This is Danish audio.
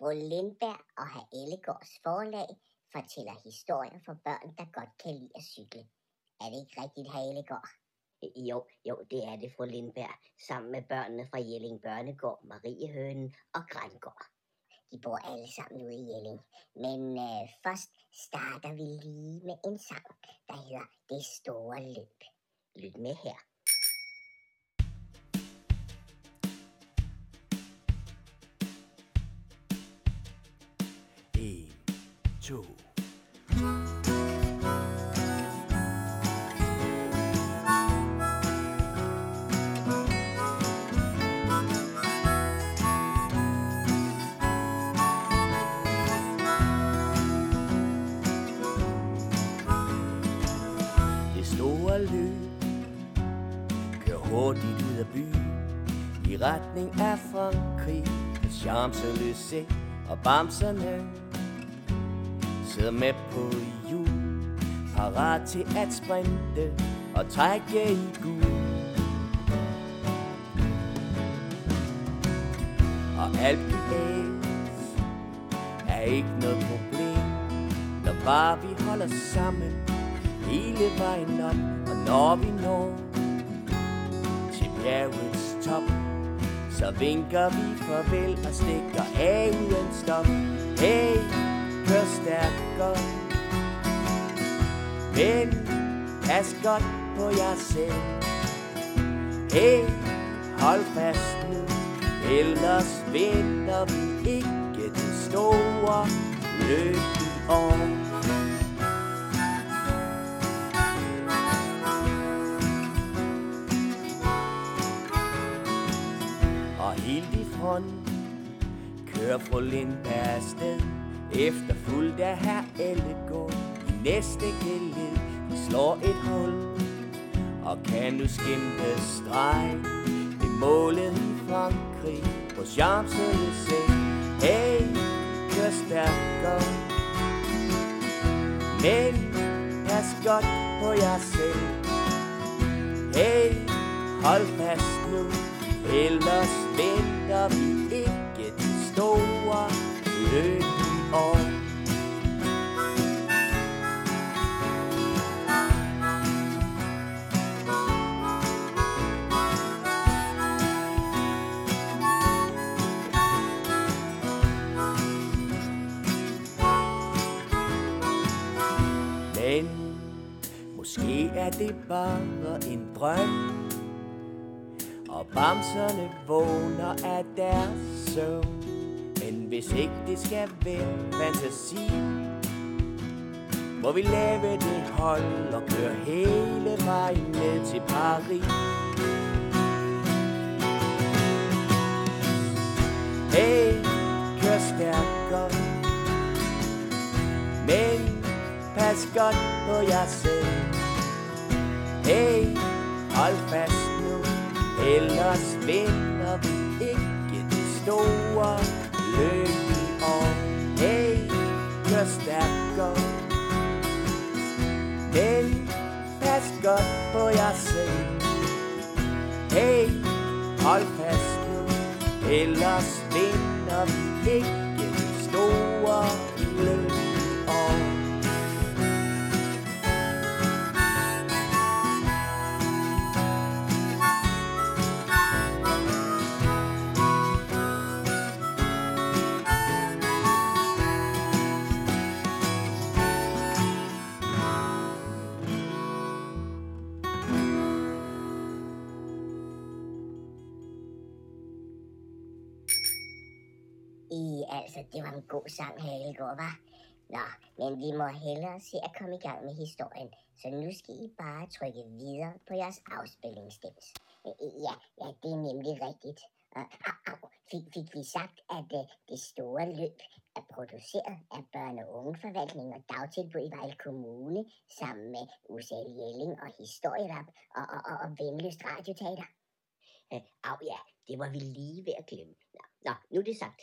Fru Lindberg og herr Ellegårds forlag fortæller historier for børn, der godt kan lide at cykle. Er det ikke rigtigt, herr Ellegård? Jo, jo, det er det, fru Lindberg, sammen med børnene fra Jelling Børnegård, Mariehønen og Grængård. De bor alle sammen ude i Jelling. Men øh, først starter vi lige med en sang, der hedder Det Store Løb. Lyt med her. To. Det store løb Kør hurtigt ud af byen I retning af Frankrig Champs-Élysées og bamserne Sidder med på jul Parat til at sprinte Og trække i gul. Og alt i Er ikke noget problem Når bare vi holder sammen Hele vejen op Og når vi når Til bjergets top så vinker vi farvel og stikker af uden stop. Hey, kør stærkere Men pas godt på jer selv. Hey, hold fast nu. Ellers vinder vi ikke det store løb i år og helt i front kører fru Lindberg afsted Efterfulgt af herr Ellegård i næste geled De slår et hul. Og kan du skimte streg ved målet i Frankrig? På Champs-Élysées. Hey, kør stærkere Men pas godt på jer selv. Hey, hold fast nu. Ellers venter vi ikke de store løb år. Men måske er det bare en drøm og bamserne vågner af deres søvn hvis ikke det skal være fantasi Må vi lave det hold og køre hele vejen ned til Paris. Hey, kør stærkere Men pas godt på jer selv. Hey, hold fast nu Ellers vinder Hey, pas godt på jer selv. Hey, hold fast nu. Ellers vinder vi ikke I, altså, det var en god sang, herr går, var. Nå, men vi må hellere se at komme i gang med historien, så nu skal I bare trykke videre på jeres afspillingsstems. Øh, øh, ja, ja, det er nemlig rigtigt. Og, au, au, fik, fik vi sagt, at uh, det store løb er produceret af Børne- og Ungeforvaltning og Dagtilbud i Vejle Kommune, sammen med UCL Jelling og Historierap og, og, og, og Venløst Radioteater. Uh, Au ja, det var vi lige ved at glemme. Nå, nå nu er det sagt.